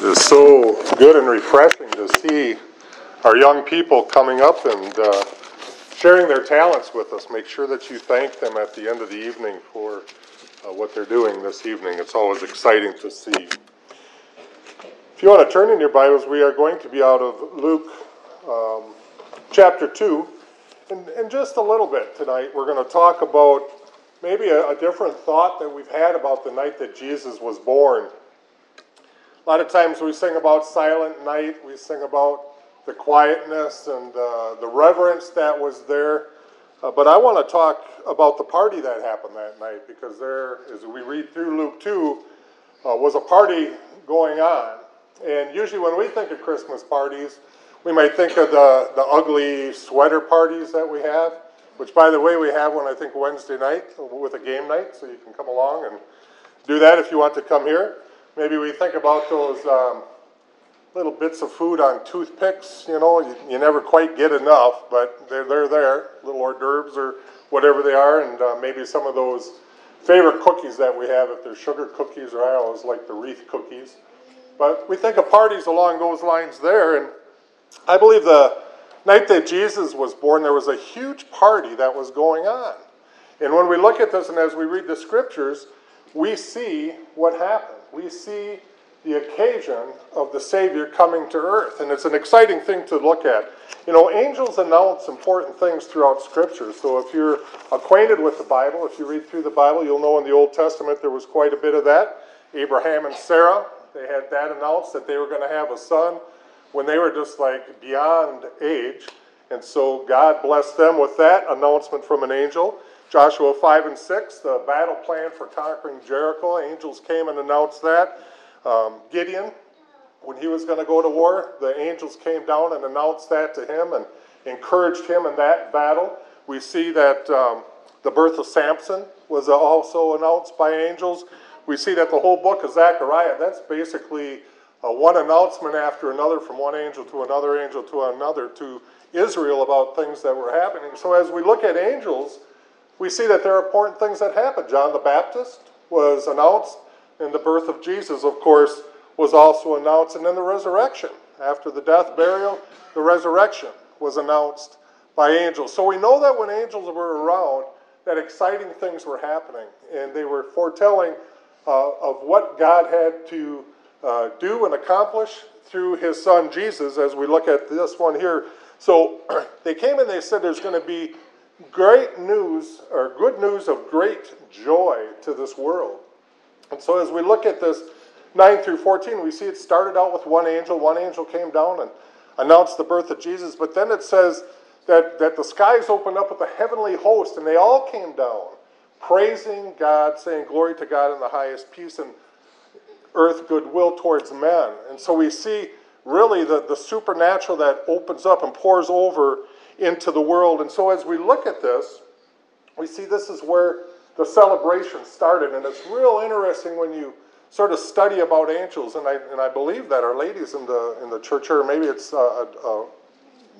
It is so good and refreshing to see our young people coming up and uh, sharing their talents with us. Make sure that you thank them at the end of the evening for uh, what they're doing this evening. It's always exciting to see. If you want to turn in your Bibles, we are going to be out of Luke um, chapter 2. And, and just a little bit tonight, we're going to talk about maybe a, a different thought that we've had about the night that Jesus was born. A lot of times we sing about Silent Night, we sing about the quietness and uh, the reverence that was there. Uh, but I want to talk about the party that happened that night because there, as we read through Luke 2, uh, was a party going on. And usually when we think of Christmas parties, we might think of the, the ugly sweater parties that we have, which, by the way, we have one, I think, Wednesday night with a game night, so you can come along and do that if you want to come here. Maybe we think about those um, little bits of food on toothpicks. You know, you, you, never quite get enough, but they're, they're there, little hors d'oeuvres or whatever they are, and uh, maybe some of those favorite cookies that we have, if they're sugar cookies, or I always like the wreath cookies. But we think of parties along those lines there, and I believe the night that Jesus was born, there was a huge party that was going on. And when we look at this and as we read the scriptures, we see what happened we see the occasion of the Savior coming to earth. And it's an exciting thing to look at. You know, angels announce important things throughout Scripture. So if you're acquainted with the Bible, if you read through the Bible, you'll know in the Old Testament there was quite a bit of that. Abraham and Sarah, they had that announced that they were going to have a son when they were just like beyond age. And so God blessed them with that announcement from an angel. Joshua 5 and 6, the battle plan for conquering Jericho. Angels came and announced that. Um, Gideon, when he was going to go to war, the angels came down and announced that to him and encouraged him in that battle. We see that um, the birth of Samson was also announced by angels. We see that the whole book of Zechariah, that's basically uh, one announcement after another from one angel to another angel to another to Israel about things that were happening. So as we look at angels, we see that there are important things that happen. John the Baptist was announced, and the birth of Jesus, of course, was also announced, and then the resurrection. After the death, burial, the resurrection was announced by angels. So we know that when angels were around, that exciting things were happening, and they were foretelling uh, of what God had to uh, do and accomplish through his son Jesus, as we look at this one here. So they came and they said there's going to be great news or good news of great joy to this world. And so as we look at this 9 through 14, we see it started out with one angel. One angel came down and announced the birth of Jesus, but then it says that, that the skies opened up with a heavenly host, and they all came down, praising God, saying, Glory to God in the highest, peace and earth goodwill towards men. And so we see really the, the supernatural that opens up and pours over into the world. And so as we look at this, we see this is where the celebration started. And it's real interesting when you sort of study about angels. And I, and I believe that our ladies in the, in the church, or maybe it's a, a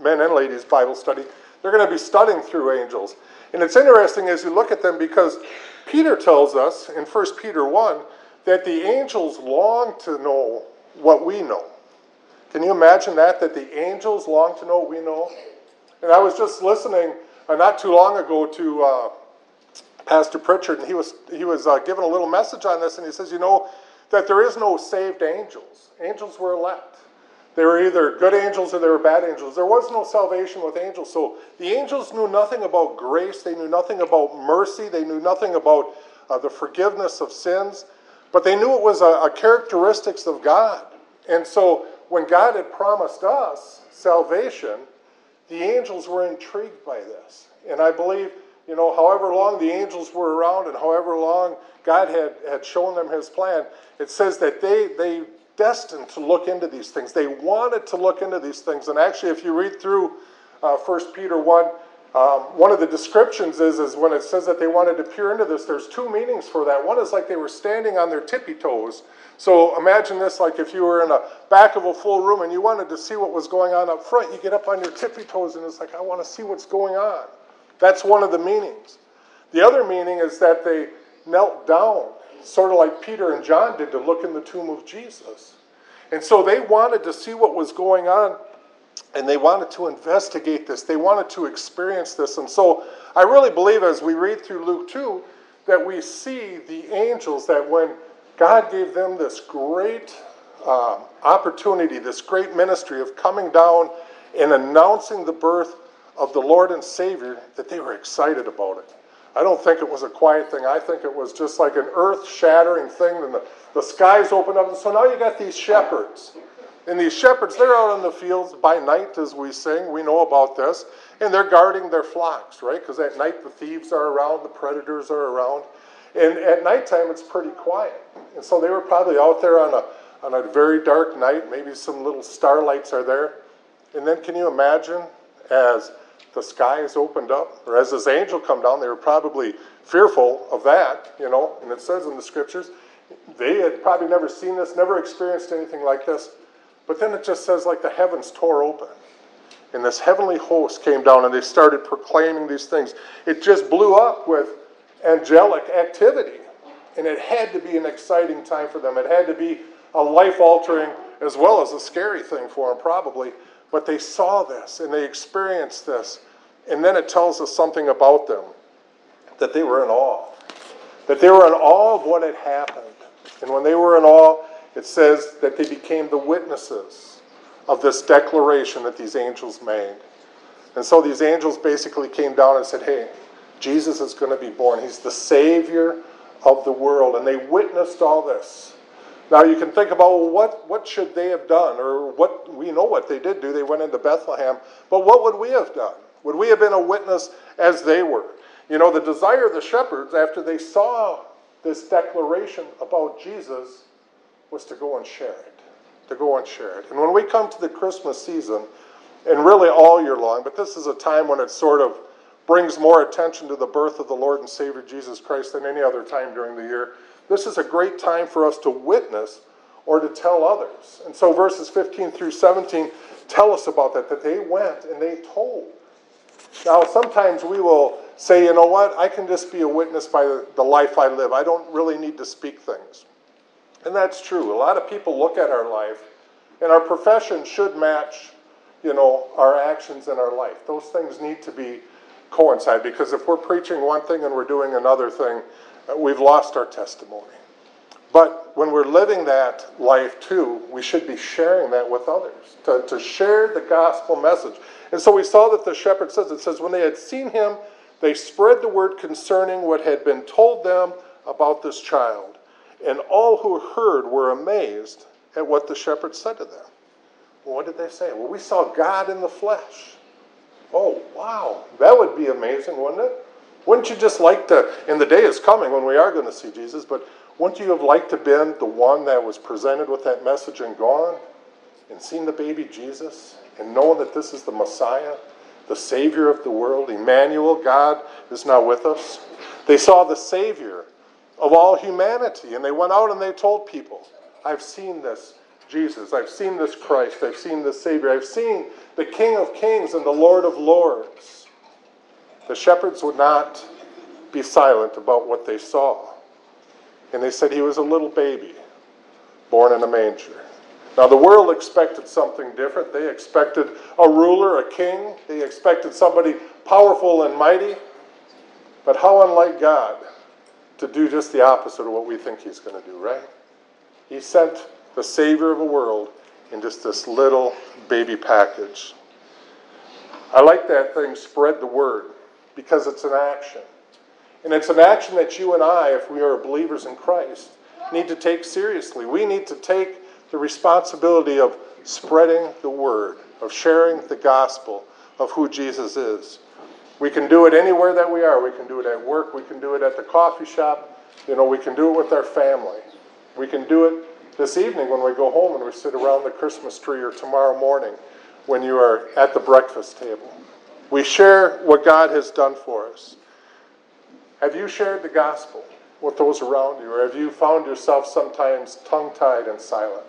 men and ladies Bible study, they're going to be studying through angels. And it's interesting as you look at them because Peter tells us in 1 Peter 1 that the angels long to know what we know. Can you imagine that? That the angels long to know what we know? And I was just listening uh, not too long ago to uh, Pastor Pritchard, and he was, he was uh, giving a little message on this, and he says, You know, that there is no saved angels. Angels were elect. They were either good angels or they were bad angels. There was no salvation with angels. So the angels knew nothing about grace, they knew nothing about mercy, they knew nothing about uh, the forgiveness of sins, but they knew it was a, a characteristics of God. And so when God had promised us salvation, the angels were intrigued by this. And I believe, you know, however long the angels were around and however long God had, had shown them his plan, it says that they, they destined to look into these things. They wanted to look into these things. And actually, if you read through uh, 1 Peter 1, um, one of the descriptions is, is when it says that they wanted to peer into this, there's two meanings for that. One is like they were standing on their tippy toes. So imagine this like if you were in a back of a full room and you wanted to see what was going on up front, you get up on your tippy toes and it's like, I want to see what's going on. That's one of the meanings. The other meaning is that they knelt down, sort of like Peter and John did to look in the tomb of Jesus. And so they wanted to see what was going on and they wanted to investigate this. They wanted to experience this. And so I really believe as we read through Luke 2 that we see the angels that when God gave them this great uh, opportunity, this great ministry of coming down and announcing the birth of the Lord and Savior, that they were excited about it. I don't think it was a quiet thing. I think it was just like an earth shattering thing. And the, the skies opened up. And so now you got these shepherds. And these shepherds, they're out in the fields by night, as we sing. We know about this. And they're guarding their flocks, right? Because at night the thieves are around, the predators are around. And at nighttime it's pretty quiet. And so they were probably out there on a, on a very dark night. Maybe some little starlights are there. And then can you imagine as the skies opened up, or as this angel come down, they were probably fearful of that, you know, and it says in the scriptures, they had probably never seen this, never experienced anything like this. But then it just says like the heavens tore open. And this heavenly host came down and they started proclaiming these things. It just blew up with angelic activity. And it had to be an exciting time for them. It had to be a life altering as well as a scary thing for them, probably. But they saw this and they experienced this. And then it tells us something about them that they were in awe. That they were in awe of what had happened. And when they were in awe, it says that they became the witnesses of this declaration that these angels made. And so these angels basically came down and said, Hey, Jesus is going to be born. He's the Savior of the world. And they witnessed all this. Now you can think about well, what, what should they have done? Or what we know what they did do. They went into Bethlehem. But what would we have done? Would we have been a witness as they were? You know, the desire of the shepherds after they saw this declaration about Jesus was to go and share it. To go and share it. And when we come to the Christmas season, and really all year long, but this is a time when it sort of brings more attention to the birth of the Lord and Savior Jesus Christ than any other time during the year. This is a great time for us to witness or to tell others. And so verses 15 through 17 tell us about that, that they went and they told. Now, sometimes we will say, you know what, I can just be a witness by the life I live. I don't really need to speak things. And that's true. A lot of people look at our life, and our profession should match, you know, our actions in our life. Those things need to be coincide because if we're preaching one thing and we're doing another thing, uh, we've lost our testimony. But when we're living that life too, we should be sharing that with others, to, to share the gospel message. And so we saw that the shepherd says, it says, when they had seen him, they spread the word concerning what had been told them about this child. And all who heard were amazed at what the shepherds said to them. Well, what did they say? Well, we saw God in the flesh. Oh, wow. That would be amazing, wouldn't it? Wouldn't you just like to, and the day is coming when we are going to see Jesus, but wouldn't you have liked to been the one that was presented with that message and gone and seen the baby Jesus and knowing that this is the Messiah, the Savior of the world, Emmanuel, God is now with us? They saw the Savior of all humanity and they went out and they told people, I've seen this Jesus. I've seen this Christ. I've seen this Savior. I've seen the King of Kings and the Lord of Lords. The shepherds would not be silent about what they saw. And they said he was a little baby born in a manger. Now, the world expected something different. They expected a ruler, a king. They expected somebody powerful and mighty. But how unlike God to do just the opposite of what we think he's going to do, right? He sent the Savior of the world in just this little baby package. I like that thing, spread the word, because it's an action. And it's an action that you and I, if we are believers in Christ, need to take seriously. We need to take the responsibility of spreading the word, of sharing the gospel of who Jesus is. We can do it anywhere that we are. We can do it at work. We can do it at the coffee shop. You know, we can do it with our family. We can do it this evening when we go home and we sit around the Christmas tree, or tomorrow morning when you are at the breakfast table. We share what God has done for us. Have you shared the gospel with those around you, or have you found yourself sometimes tongue tied and silent?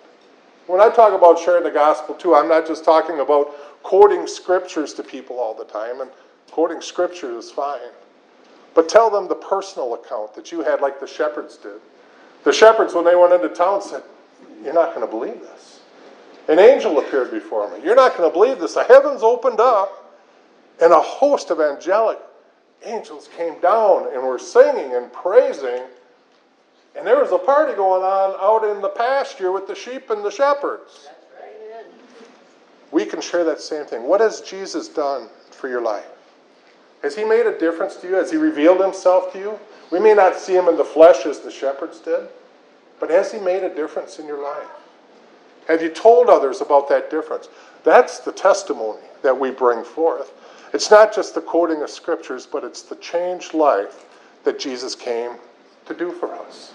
When I talk about sharing the gospel, too, I'm not just talking about quoting scriptures to people all the time, and quoting scripture is fine. But tell them the personal account that you had, like the shepherds did. The shepherds, when they went into town, said, you're not going to believe this. An angel appeared before me. You're not going to believe this. The heavens opened up, and a host of angelic angels came down and were singing and praising. And there was a party going on out in the pasture with the sheep and the shepherds. We can share that same thing. What has Jesus done for your life? Has he made a difference to you? Has he revealed himself to you? We may not see him in the flesh as the shepherds did, but has he made a difference in your life? Have you told others about that difference? That's the testimony that we bring forth. It's not just the quoting of scriptures, but it's the changed life that Jesus came to do for us.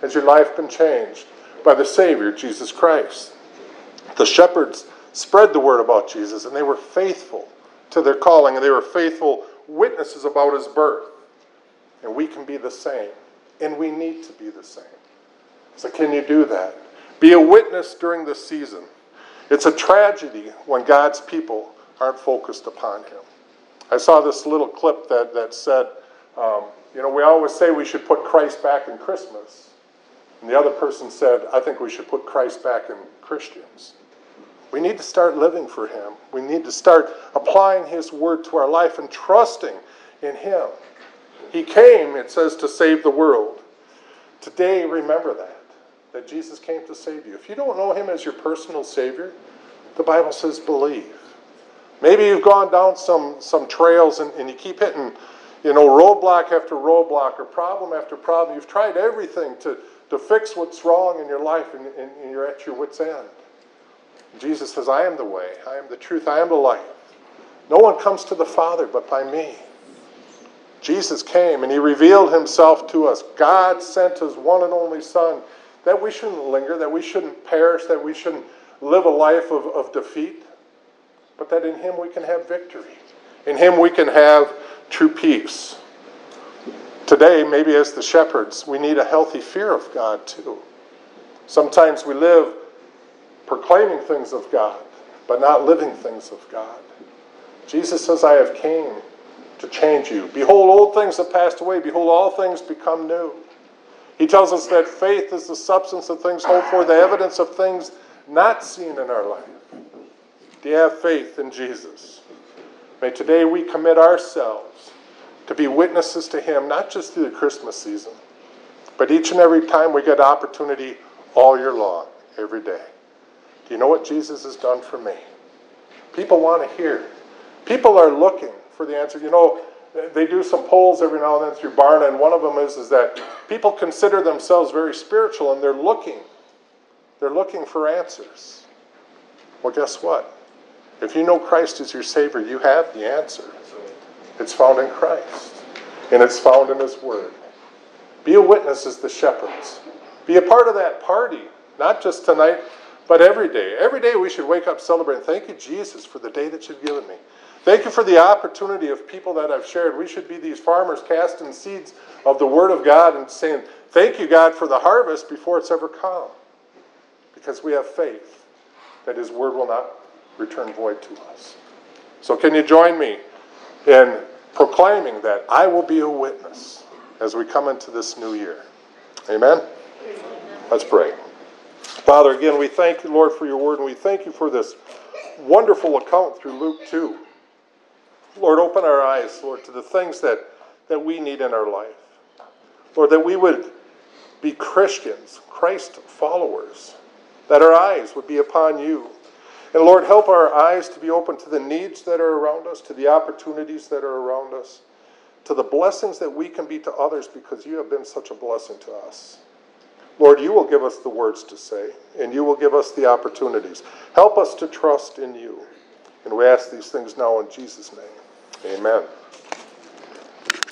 Has your life been changed by the Savior, Jesus Christ? The shepherds spread the word about Jesus, and they were faithful to their calling, and they were faithful witnesses about his birth. And we can be the same, and we need to be the same. So, can you do that? Be a witness during this season. It's a tragedy when God's people aren't focused upon Him. I saw this little clip that, that said, um, you know, we always say we should put Christ back in Christmas. And the other person said, I think we should put Christ back in Christians. We need to start living for Him. We need to start applying His word to our life and trusting in Him. He came, it says, to save the world. Today, remember that, that Jesus came to save you. If you don't know Him as your personal Savior, the Bible says believe. Maybe you've gone down some, some trails and, and you keep hitting, you know, roadblock after roadblock or problem after problem. You've tried everything to, to fix what's wrong in your life and, and, and you're at your wits' end. Jesus says, I am the way, I am the truth, I am the life. No one comes to the Father but by me. Jesus came and he revealed himself to us. God sent his one and only Son that we shouldn't linger, that we shouldn't perish, that we shouldn't live a life of, of defeat, but that in him we can have victory. In him we can have true peace. Today, maybe as the shepherds, we need a healthy fear of God too. Sometimes we live proclaiming things of God, but not living things of God. Jesus says, I have came to change you. Behold, old things have passed away. Behold, all things become new. He tells us that faith is the substance of things hoped for, the evidence of things not seen in our life. Do you have faith in Jesus? May today we commit ourselves to be witnesses to Him, not just through the Christmas season, but each and every time we get opportunity all year long, every day. Do you know what Jesus has done for me? People want to hear. People are looking for the answer. You know, they do some polls every now and then through Barna, and one of them is, is that people consider themselves very spiritual and they're looking. They're looking for answers. Well, guess what? If you know Christ is your Savior, you have the answer. It's found in Christ, and it's found in His Word. Be a witness as the shepherds. Be a part of that party, not just tonight, but every day. Every day we should wake up celebrating. Thank you, Jesus, for the day that you've given me. Thank you for the opportunity of people that I've shared. We should be these farmers casting seeds of the Word of God and saying, Thank you, God, for the harvest before it's ever come. Because we have faith that His Word will not return void to us. So, can you join me in proclaiming that I will be a witness as we come into this new year? Amen? Let's pray. Father, again, we thank you, Lord, for your word, and we thank you for this wonderful account through Luke 2. Lord, open our eyes, Lord, to the things that, that we need in our life. Lord, that we would be Christians, Christ followers, that our eyes would be upon you. And Lord, help our eyes to be open to the needs that are around us, to the opportunities that are around us, to the blessings that we can be to others because you have been such a blessing to us. Lord, you will give us the words to say, and you will give us the opportunities. Help us to trust in you. And we ask these things now in Jesus' name. Amen.